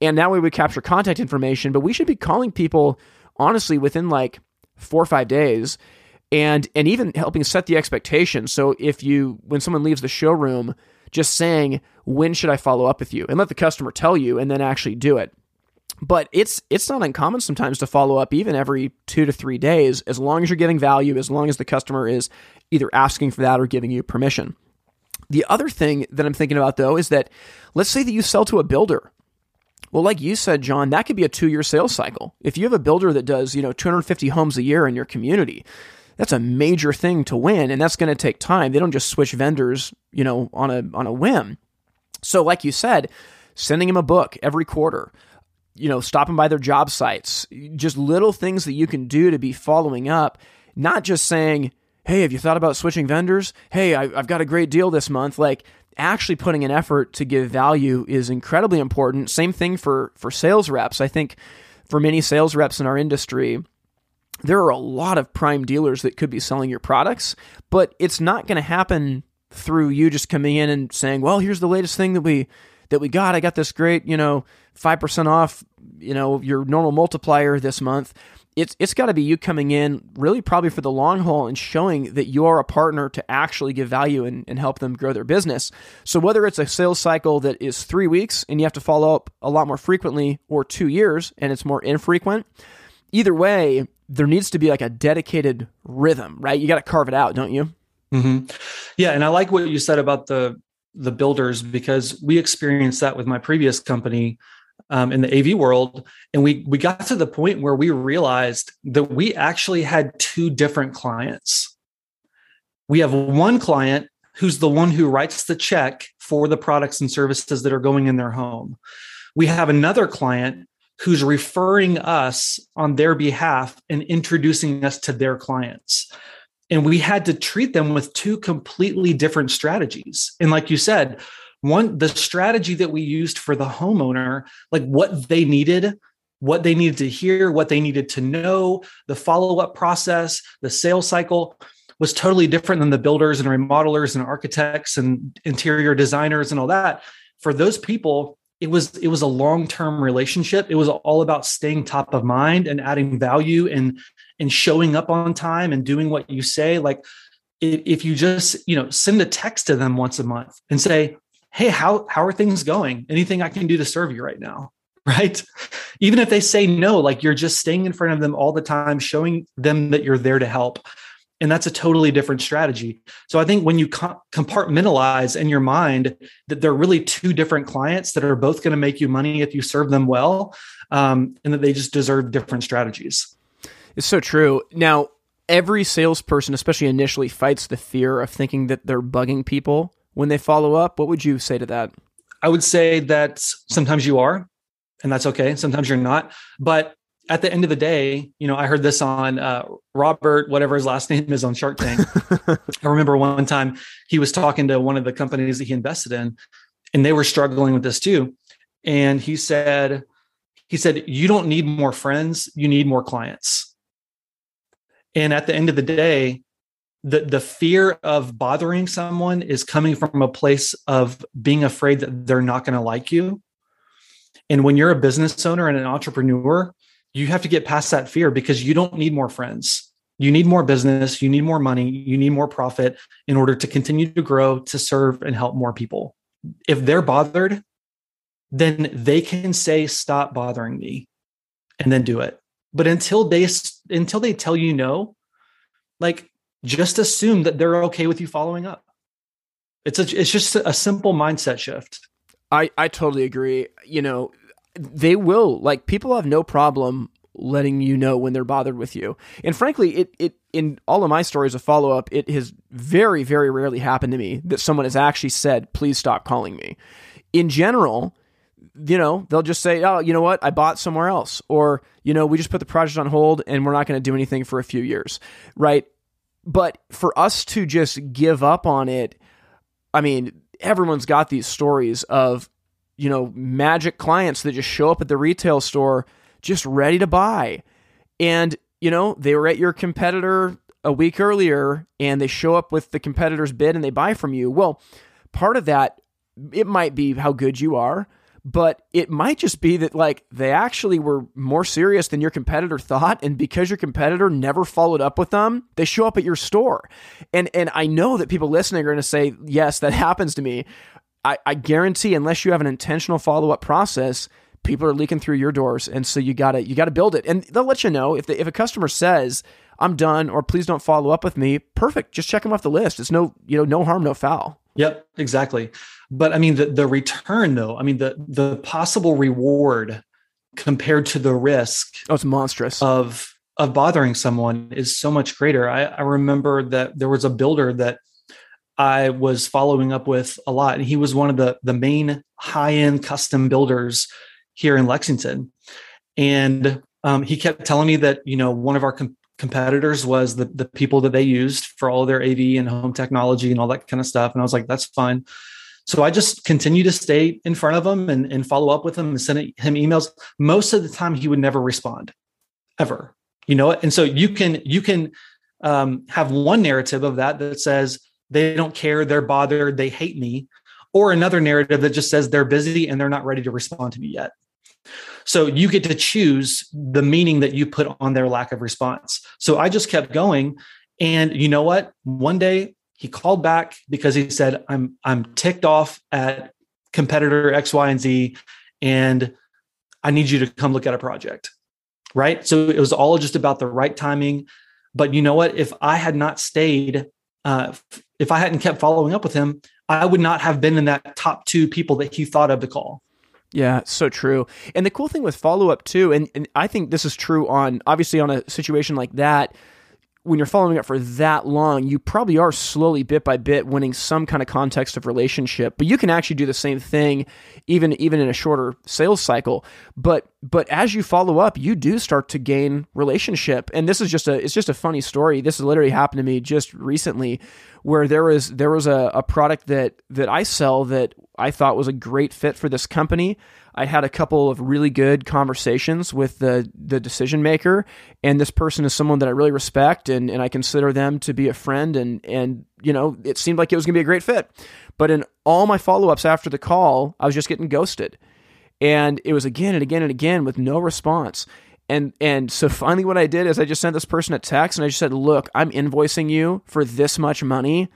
And now we would capture contact information, but we should be calling people honestly within like four or five days and and even helping set the expectation. So if you when someone leaves the showroom, just saying, when should I follow up with you? And let the customer tell you and then actually do it. But it's it's not uncommon sometimes to follow up even every two to three days, as long as you're giving value, as long as the customer is either asking for that or giving you permission. The other thing that I'm thinking about though is that let's say that you sell to a builder. Well, like you said, Jon, that could be a two year sales cycle. If you have a builder that does, you know, 250 homes a year in your community, that's a major thing to win, and that's going to take time. They don't just switch vendors, you know, on a on a whim. So, like you said, sending them a book every quarter, you know, stopping by their job sites, just little things that you can do to be following up, not just saying, hey, have you thought about switching vendors? Hey, I, have got a great deal this month. Like, actually putting an effort to give value is incredibly important. Same thing for, for sales reps. I think for many sales reps in our industry, there are a lot of prime dealers that could be selling your products, but it's not going to happen through you just coming in and saying, "Well, here's the latest thing that we that we got. I got this great, you know, 5% off, you know, your normal multiplier this month. It's it's got to be you coming in really probably for the long haul and showing that you are a partner to actually give value and, and help them grow their business. So whether it's a sales cycle that is three weeks and you have to follow up a lot more frequently or two years and it's more infrequent, either way, there needs to be like a dedicated rhythm, right? You got to carve it out, don't you? Mm-hmm. Yeah, and I like what you said about the the builders because we experienced that with my previous company um, in the AV world, and we we got to the point where we realized that we actually had two different clients. We have one client who's the one who writes the check for the products and services that are going in their home. We have another client who's referring us on their behalf and introducing us to their clients and we had to treat them with two completely different strategies and like you said one the strategy that we used for the homeowner like what they needed what they needed to hear what they needed to know the follow-up process the sales cycle was totally different than the builders and remodelers and architects and interior designers and all that. For those people it was it was a long-term relationship. It was all about staying top of mind and adding value and and showing up on time and doing what you say. Like if you just you know send a text to them once a month and say hey how how are things going? Anything i can do to serve you right now? (laughs) Right? Even if they say no like you're just staying in front of them all the time showing them that you're there to help. And that's a totally different strategy. So i think when you compartmentalize in your mind that they're really two different clients that are both going to make you money if you serve them well um, and that they just deserve different strategies. It's so true. Now, every salesperson, especially initially, fights the fear of thinking that they're bugging people when they follow up. What would you say to that? I would say that sometimes you are. and that's okay. Sometimes you're not. But at the end of the day, you know, I heard this on uh, Robert, whatever his last (laughs) name is on Shark Tank. (laughs) I remember one time he was talking to one of the companies that he invested in, and they were struggling with this too. And he said, he said, you don't need more friends, you need more clients. And at the end of the day, the, the fear of bothering someone is coming from a place of being afraid that they're not going to like you. And when you're a business owner and an entrepreneur, you have to get past that fear because you don't need more friends. You need more business, you need more money, you need more profit in order to continue to grow, to serve and help more people. If they're bothered, then they can say stop bothering me and then do it. But until they until they tell you no, like just assume that they're okay with you following up. It's a, it's just a simple mindset shift. I I totally agree. You know, they will like people have no problem letting you know when they're bothered with you. And frankly, it it in all of my stories of follow up, it has very very rarely happened to me that someone has actually said, "Please stop calling me." In general, you know, they'll just say, "Oh, you know what? I bought somewhere else," or you know, we just put the project on hold and we're not going to do anything for a few years, right? But for us to just give up on it, I mean, everyone's got these stories of you know, magic clients that just show up at the retail store just ready to buy. And, you know, they were at your competitor a week earlier and they show up with the competitor's bid and they buy from you. Well, part of that, it might be how good you are, but it might just be that like they actually were more serious than your competitor thought and because your competitor never followed up with them they show up at your store and and i know that people listening are going to say yes that (laughs) happens to me I, I guarantee unless you have an intentional follow up process, people are leaking through your doors, and so you gotta you gotta build it. And they'll let you know if the, if a customer says I'm done or please don't follow up with me. Perfect, just check them off the list. It's no you know no harm no foul. Yep, exactly. But I mean the the return though. I mean the the possible reward compared to the risk. Oh, it's monstrous of of bothering someone is so much greater. I, I remember that there was a builder that I was following up with a lot. And he was one of the, the main high end custom builders here in Lexington. And um, he kept telling me that, you know, one of our com- competitors was the, the people that they used for all their AV and home technology and all that kind of stuff. And I was like, that's fine. So I just continue to stay in front of him and, and follow up with him and send him emails. Most of the time, he would never respond, ever. You know, and so you can you can um, have one narrative of that that says, they don't care, they're bothered, they hate me, or another narrative that just says they're busy and they're not ready to respond to me yet. So you get to choose the meaning that you put on their lack of response. So I just kept going and you know what? One day he called back because he said I'm I'm ticked off at competitor X Y and Z and I need you to come look at a project. Right? So it was all just about the right timing. But you know what? If I had not stayed uh, if I hadn't kept following up with him, I would not have been in that top two people that he thought of to call. Yeah, so true. And the cool thing with follow up too, and, and I think this is true on obviously on a situation like that, when you're following up for that long, you probably are slowly bit by bit winning some kind of context of relationship. But you can actually do the same thing even even in a shorter sales cycle. But but as you follow up, you do start to gain relationship. And this is just a it's just a funny story. This literally happened to me just recently where there was there was a, a product that that I sell that I thought was a great fit for this company. I had a couple of really good conversations with the the decision maker, and this person is someone that I really respect, and and I consider them to be a friend, and and you know it seemed like it was going to be a great fit. But in all my follow ups after the call, I was just getting ghosted, and it was again and again and again with no response. And and so finally, what I did is I just sent this person a text, and I just said, "Look, I'm invoicing you for this much money."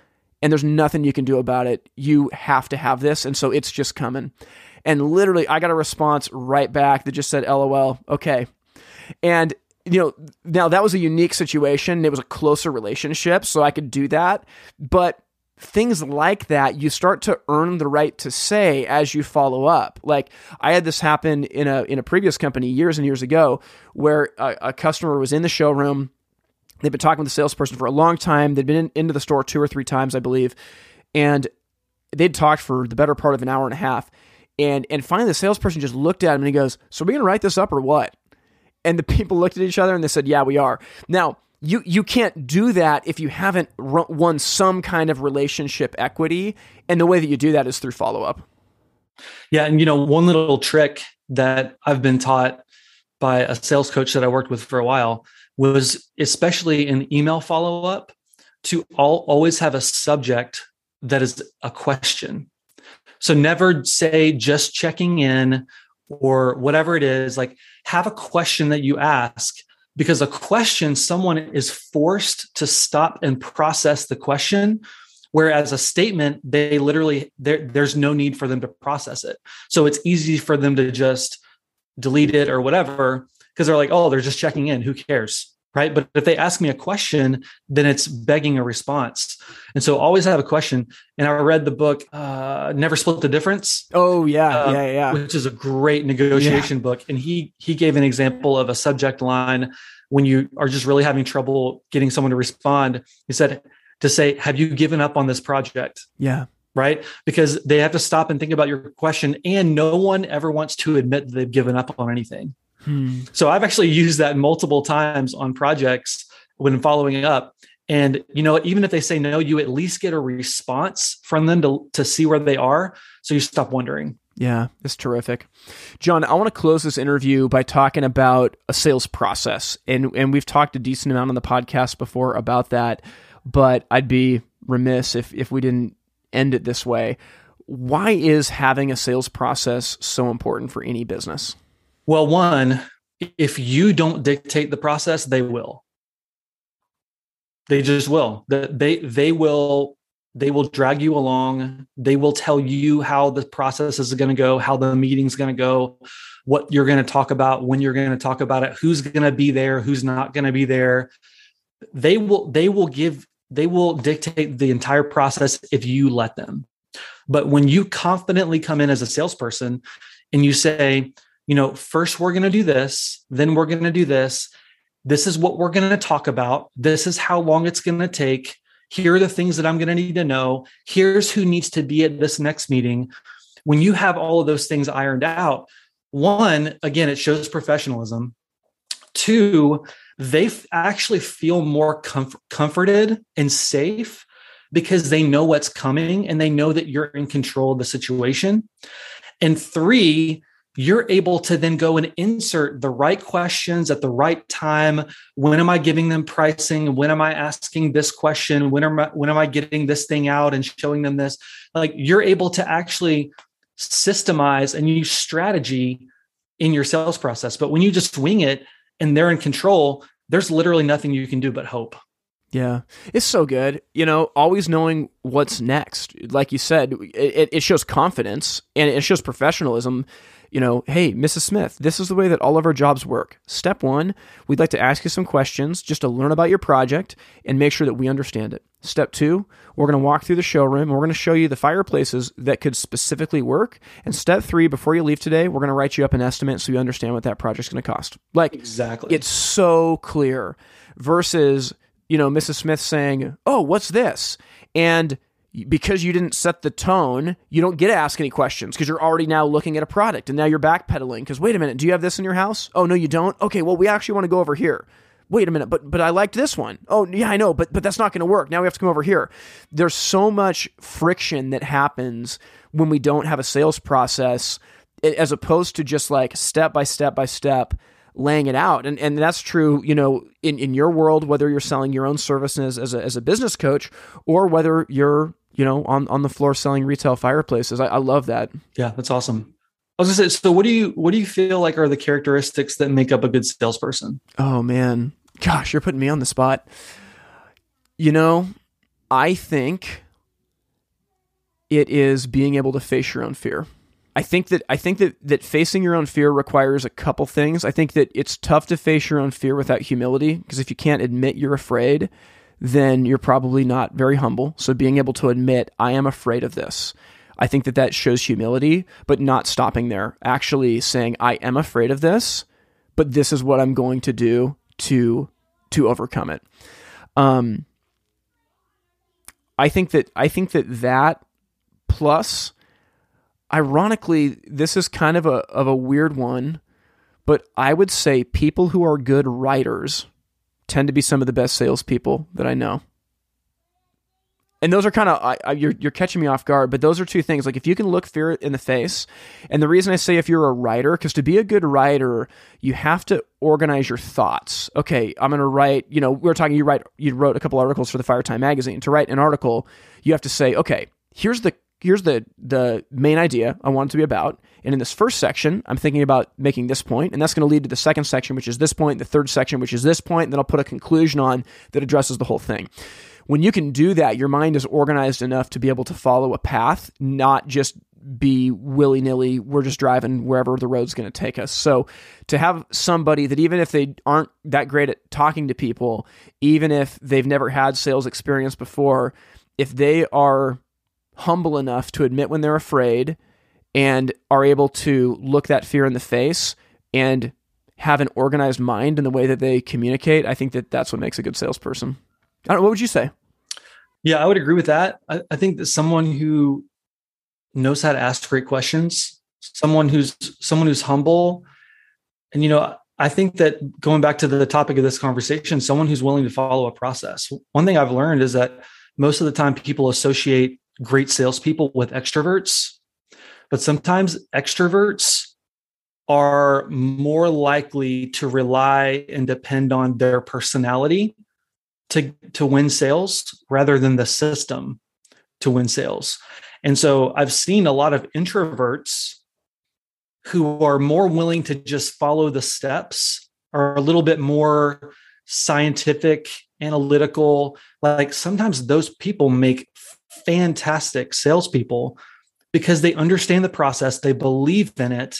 And there's nothing you can do about it. You have to have this. And so it's just coming. And literally, I got a response right back that just said, LOL, okay. And you know, now that was a unique situation. It was a closer relationship, so I could do that. But things like that, you start to earn the right to say as you follow up. Like I had this happen in a in a previous company years and years ago, where a, a customer was in the showroom. They've been talking with the salesperson for a long time. They'd been in, into the store two or three times, I believe, and they'd talked for the better part of an hour and a half And and finally the salesperson just looked at him and he goes, "So are we to write this up or what?" And the (laughs) people looked at each other and they said, "Yeah, we are." Now, you you can't do that if you haven't won some kind of relationship equity, and the way that you do that is through follow up. Yeah, and you know, one little trick that I've been taught by a sales coach that I worked with for a while was especially in email follow up to all, always have a subject that is a question. So never say just checking in or whatever it is, like have a question that you ask because a question, someone is forced to stop and process the question. Whereas a statement, they literally, there's no need for them to process it. So it's easy for them to just delete it or whatever because they're like, oh, they're just checking in. Who cares? Right. But if they ask me a question, then it's begging a response. And so always have a question. And I read the book, uh, Never Split the Difference. Oh, yeah. Uh, yeah. Yeah. Which is a great negotiation yeah. book. And he, he gave an example of a subject line when you are just really having trouble getting someone to respond. He said, to say, have you given up on this project? Yeah right? Because they have to stop and think about your question, and no one ever wants to admit that they've given up on anything. Hmm. So I've actually used that multiple times on projects when following up. And you know, even if they say no, you at least get a response from them to, to see where they are. So you stop wondering. Yeah, it's terrific. Jon, I want to close this interview by talking about a sales process. And and we've talked a decent amount on the podcast before about that, but I'd be remiss if if we didn't end it this way. Why is having a sales process so important for any business? Well, one, if you don't dictate the process, they will. They just will. They they will they will drag you along. They will tell you how the process is going to go, how the meeting's going to go, what you're going to talk about, when you're going to talk about it, who's going to be there, who's not going to be there. They will they will give they will dictate the entire process if you let them. But when you confidently come in as a salesperson and you say, you know, first we're going to do this, then we're going to do this. This is what we're going to talk about. This is how long it's going to take. Here are the things that I'm going to need to know. Here's who needs to be at this next meeting. When you have all of those things ironed out, one, again, it shows professionalism. Two, they actually feel more comf- comforted and safe because they know what's coming and they know that you're in control of the situation. And three, you're able to then go and insert the right questions at the right time. When am I giving them pricing? When am I asking this question? When am I, when am I getting this thing out and showing them this? Like you're able to actually systemize and use strategy in your sales process. But when you just wing it, and they're in control, there's literally nothing you can do but hope. Yeah, it's so good. You know, always knowing what's next. Like you said, it, it shows confidence and it shows professionalism. You know, hey, Mrs. Smith, this is the way that all of our jobs work. Step one, we'd like to ask you some questions just to learn about your project and make sure that we understand it. Step two, we're going to walk through the showroom and we're going to show you the fireplaces that could specifically work. And step three, before you leave today, we're going to write you up an estimate so you understand what that project's going to cost. Like, exactly. It's so clear versus, you know, Mrs. Smith saying, Oh, what's this? And because you didn't set the tone, you don't get to ask any questions because you're already now looking at a product and now you're backpedaling because wait a minute, do you have this in your house? Oh, no, you don't? Okay, well, we actually want to go over here wait a minute, but but I liked this one. Oh yeah, I know, but but that's not going to work. Now we have to come over here. There's so much friction that happens when we don't have a sales process, as opposed to just like step by step by step laying it out. And and that's true, you know, in, in your world, whether you're selling your own services as a as a business coach or whether you're, you know, on, on the floor selling retail fireplaces. I, I love that. Yeah, that's awesome. I was gonna say, so what do you what do you feel like are the characteristics that make up a good salesperson? Oh man, gosh, you're putting me on the spot. You know, I think it is being able to face your own fear. I think that I think that that facing your own fear requires a couple things. I think that it's tough to face your own fear without humility because if you can't admit you're afraid, then you're probably not very humble. So being able to admit I am afraid of this I think that that shows humility, but not stopping there. Actually saying, I am afraid of this, but this is what I'm going to do to to overcome it. Um, I think that I think that that plus ironically, this is kind of a of a weird one, but I would say people who are good writers tend to be some of the best salespeople that I know. And those are kind of you're you're catching me off guard, but those are two things. Like if you can look fear in the face, and the reason I say if you're a writer, because to be a good writer, you have to organize your thoughts. Okay, I'm going to write. You know, we are talking. You write. You wrote a couple articles for the Fire Time magazine. To write an article, you have to say, okay, here's the here's the the main idea I want it to be about. And in this first section, I'm thinking about making this point, and that's going to lead to the second section, which is this point, the third section, which is this point, and then I'll put a conclusion on that addresses the whole thing. When you can do that, your mind is organized enough to be able to follow a path, not just be willy nilly. We're just driving wherever the road's going to take us. So to have somebody that even if they aren't that great at talking to people, even if they've never had sales experience before, if they are humble enough to admit when they're afraid and are able to look that fear in the face and have an organized mind in the way that they communicate, I think that that's what makes a good salesperson. I don't what would you say? Yeah, I would agree with that. I, I think that someone who knows how to ask great questions, someone who's someone who's humble, and you know, I think that going back to the topic of this conversation, someone who's willing to follow a process. One thing I've learned is that most of the time people associate great salespeople with extroverts, but sometimes extroverts are more likely to rely and depend on their personality to, to win sales rather than the system to win sales. And so I've seen a lot of introverts who are more willing to just follow the steps, are a little bit more scientific, analytical. Like sometimes those people make fantastic salespeople because they understand the process, they believe in it,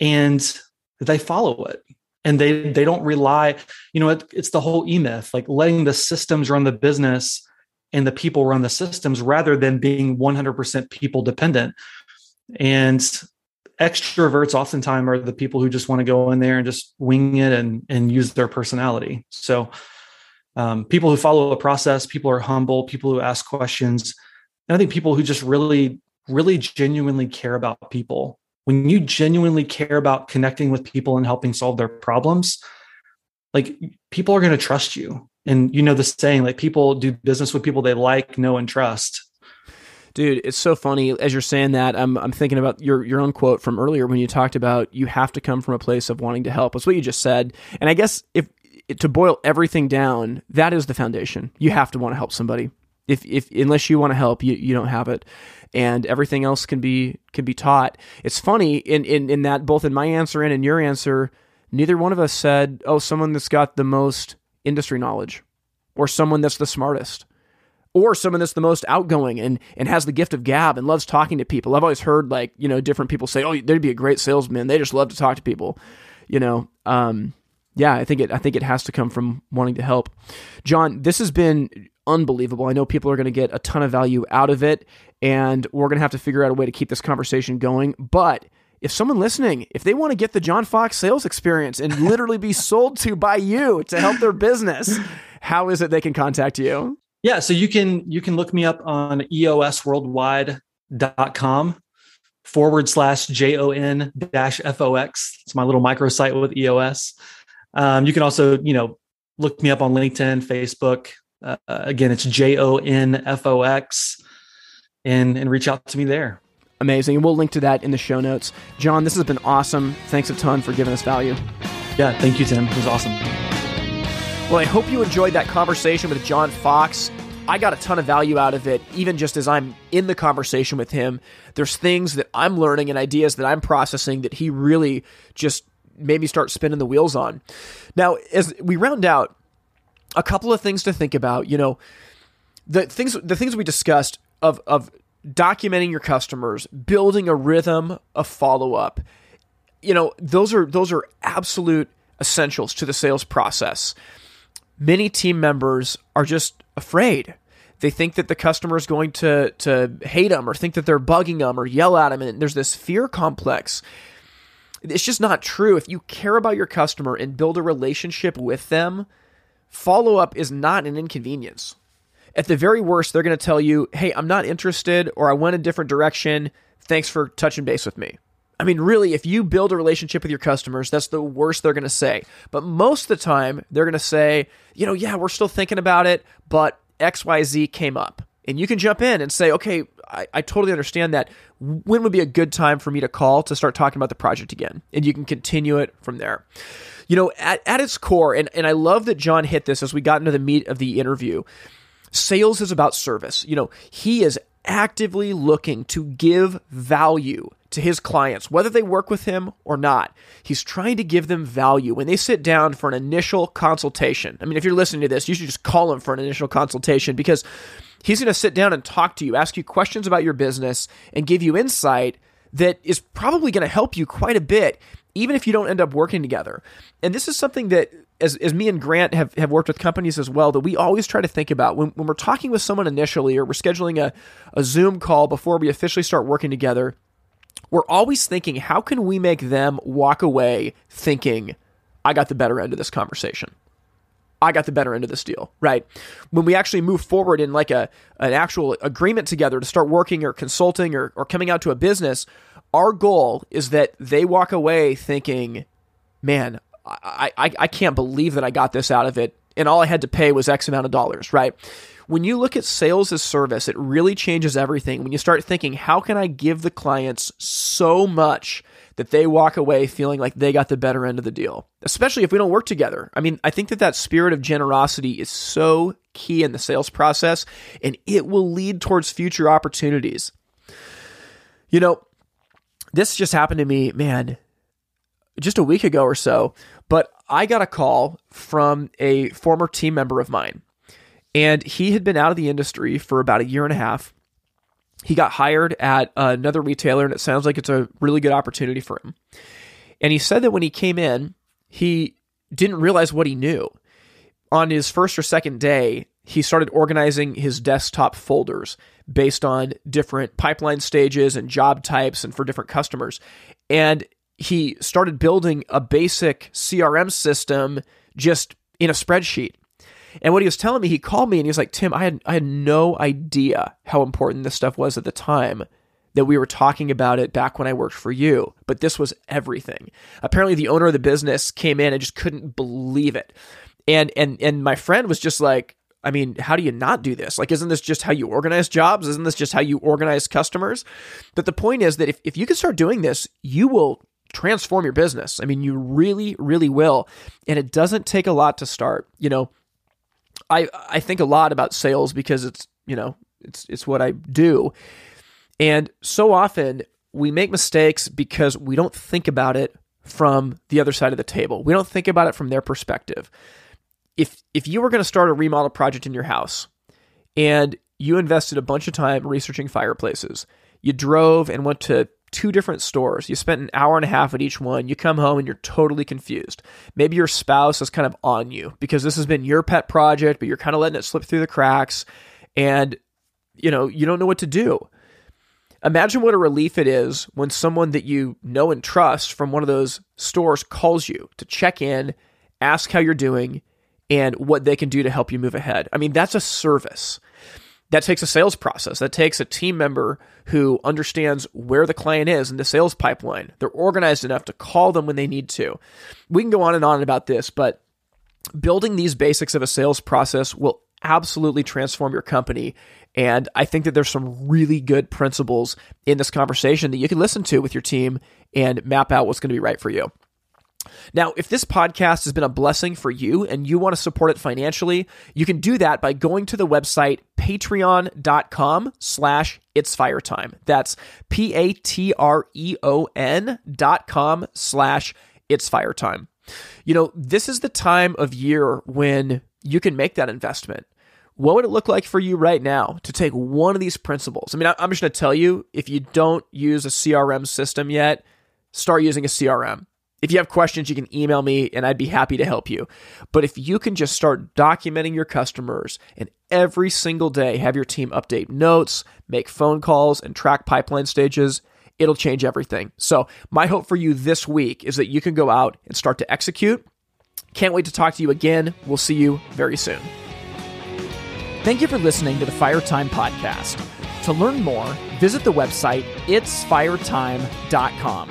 and they follow it. And they they don't rely, you know, it, it's the whole e myth, like letting the systems run the business and the people run the systems rather than being 100% people dependent. And extroverts oftentimes are the people who just want to go in there and just wing it and and use their personality. So um, people who follow a process, people are humble, people who ask questions, and I think people who just really, really genuinely care about people. When you genuinely care about connecting with people and helping solve their problems, like people are going to trust you. And you know the saying, like people do business with people they like, know, and trust. Dude, it's so funny as you're saying that. I'm I'm thinking about your your own quote from earlier when you talked about you have to come from a place of wanting to help. It's what you just said. And I guess if to boil everything down, that is the foundation. You have to want to help somebody. If if unless you want to help, you, you don't have it. And everything else can be can be taught. It's funny in, in in that both in my answer and in your answer, neither one of us said, "Oh, someone that's got the most industry knowledge, or someone that's the smartest." or someone that's the most outgoing and, and has the gift of gab and loves talking to people. I've always heard like, you know, different people say, oh, they'd be a great salesman. They just love to talk to people, you know. Um, yeah, I think it I think it has to come from wanting to help. Jon, this has been unbelievable. I know people are going to get a ton of value out of it, and we're going to have to figure out a way to keep this conversation going. But if someone listening, if they want to get the Jon Fox sales experience and literally be (laughs) sold to by you to help their business, how is it they can contact you? Yeah, so you can you can look me up on eosworldwide.com forward slash J O N dash F O X. It's my little microsite with EOS. Um, you can also, you know, look me up on LinkedIn, Facebook, uh, again, it's J O N F O X, and and reach out to me there. Amazing. We'll link to that in the show notes. Jon, this has been awesome. Thanks a ton for giving us value. Yeah, thank you, Tim. It was awesome. Well, I hope you enjoyed that conversation with Jon Fox. I got a ton of value out of it, even just as I'm in the conversation with him. There's things that I'm learning and ideas that I'm processing that he really just made me start spinning the wheels on. Now, as we round out, a couple of things to think about. You know, the things the things we discussed of of documenting your customers, building a rhythm of follow up. You know, those are those are absolute essentials to the sales process. Many team members are just afraid. They think that the customer is going to to hate them or think that they're bugging them or yell at them and there's this fear complex. It's just not true. If you care about your customer and build a relationship with them, follow up is not an inconvenience. At the very worst, they're going to tell you, hey, I'm not interested or I went a different direction. thanks for touching base with me. I mean, really, if you build a relationship with your customers, that's the worst they're going to say. But most of the time, they're going to say, you know, yeah, we're still thinking about it, but XYZ came up. And you can jump in and say, okay, I, I, totally understand that. When would be a good time for me to call to start talking about the project again? And you can continue it from there. You know, at, at its core, and, and I love that Jon hit this as we got into the meat of the interview, sales is about service. You know, he is actively looking to give value to his clients, whether they work with him or not. He's trying to give them value when they sit down for an initial consultation. I mean, if you're listening to this, you should just call him for an initial consultation because he's going to sit down and talk to you, ask you questions about your business, and give you insight that is probably going to help you quite a bit, even if you don't end up working together. And this is something that as, as me and Grant have, have worked with companies as well, that we always try to think about when, when we're talking with someone initially or we're scheduling a, a Zoom call before we officially start working together we're always thinking, how can we make them walk away thinking, I got the better end of this conversation? I got the better end of this deal, right? When we actually move forward in like a an actual agreement together to start working or consulting or, or coming out to a business, our goal is that they walk away thinking, man, I, I, I can't believe that I got this out of it. And all I had to pay was X amount of dollars, right? when you look at sales as service, it really changes everything. When you start thinking, how can I give the clients so much that they walk away feeling like they got the better end of the deal, especially if we don't work together? I mean, I think that that spirit of generosity is so key in the sales process and it will lead towards future opportunities. You know, this just happened to me, man, just a week ago or so, but I got a call from a former team member of mine and he had been out of the industry for about a year and a half. He got hired at another retailer, and it sounds like it's a really good opportunity for him. And he said that when he came in, he didn't realize what he knew. On his first or second day, he started organizing his desktop folders based on different pipeline stages and job types and for different customers. And he started building a basic CRM system just in a spreadsheet. And what he was telling me, he called me and he was like, Tim, I had I had no idea how important this stuff was at the time that we were talking about it back when I worked for you, but this was everything. Apparently the owner of the business came in and just couldn't believe it. And and and my friend was just like, I mean, how do you not do this? Like, isn't this just how you organize jobs? Isn't this just how you organize customers? But the point is that if, if you can start doing this, you will transform your business. I mean, you really, really will. And it doesn't take a lot to start. You know, I I think a lot about sales because it's you know it's it's what I do, and so often we make mistakes because we don't think about it from the other side of the table. We don't think about it from their perspective. If if you were going to start a remodel project in your house and you invested a bunch of time researching fireplaces, you drove and went to two different stores. You spent an hour and a half at each one. You come home and you're totally confused. Maybe your spouse is kind of on you because this has been your pet project, but you're kind of letting it slip through the cracks and you know, you don't know what to do. Imagine what a relief it is when someone that you know and trust from one of those stores calls you to check in, ask how you're doing, and what they can do to help you move ahead. I mean, that's a service that takes a sales process. That takes a team member who understands where the client is in the sales pipeline. They're organized enough to call them when they need to. We can go on and on about this, but building these basics of a sales process will absolutely transform your company. And I think that there's some really good principles in this conversation that you can listen to with your team and map out what's going to be right for you. Now, if this podcast has been a blessing for you and you want to support it financially, you can do that by going to the website patreon.com slash it's fire time. That's P-A-T-R-E-O-N dot com slash it's fire time. You know, this is the time of year when you can make that investment. What would it look like for you right now to take one of these principles? I mean, I'm just going to tell you if you don't use a CRM system yet, start using a CRM if you have questions, you can email me and I'd be happy to help you. But if you can just start documenting your customers and every single day have your team update notes, make phone calls, and track pipeline stages, it'll change everything. So, my hope for you this week is that you can go out and start to execute. Can't wait to talk to you again. We'll see you very soon. Thank you for listening to the Fire Time Podcast. To learn more, visit the website itsfiretime.com.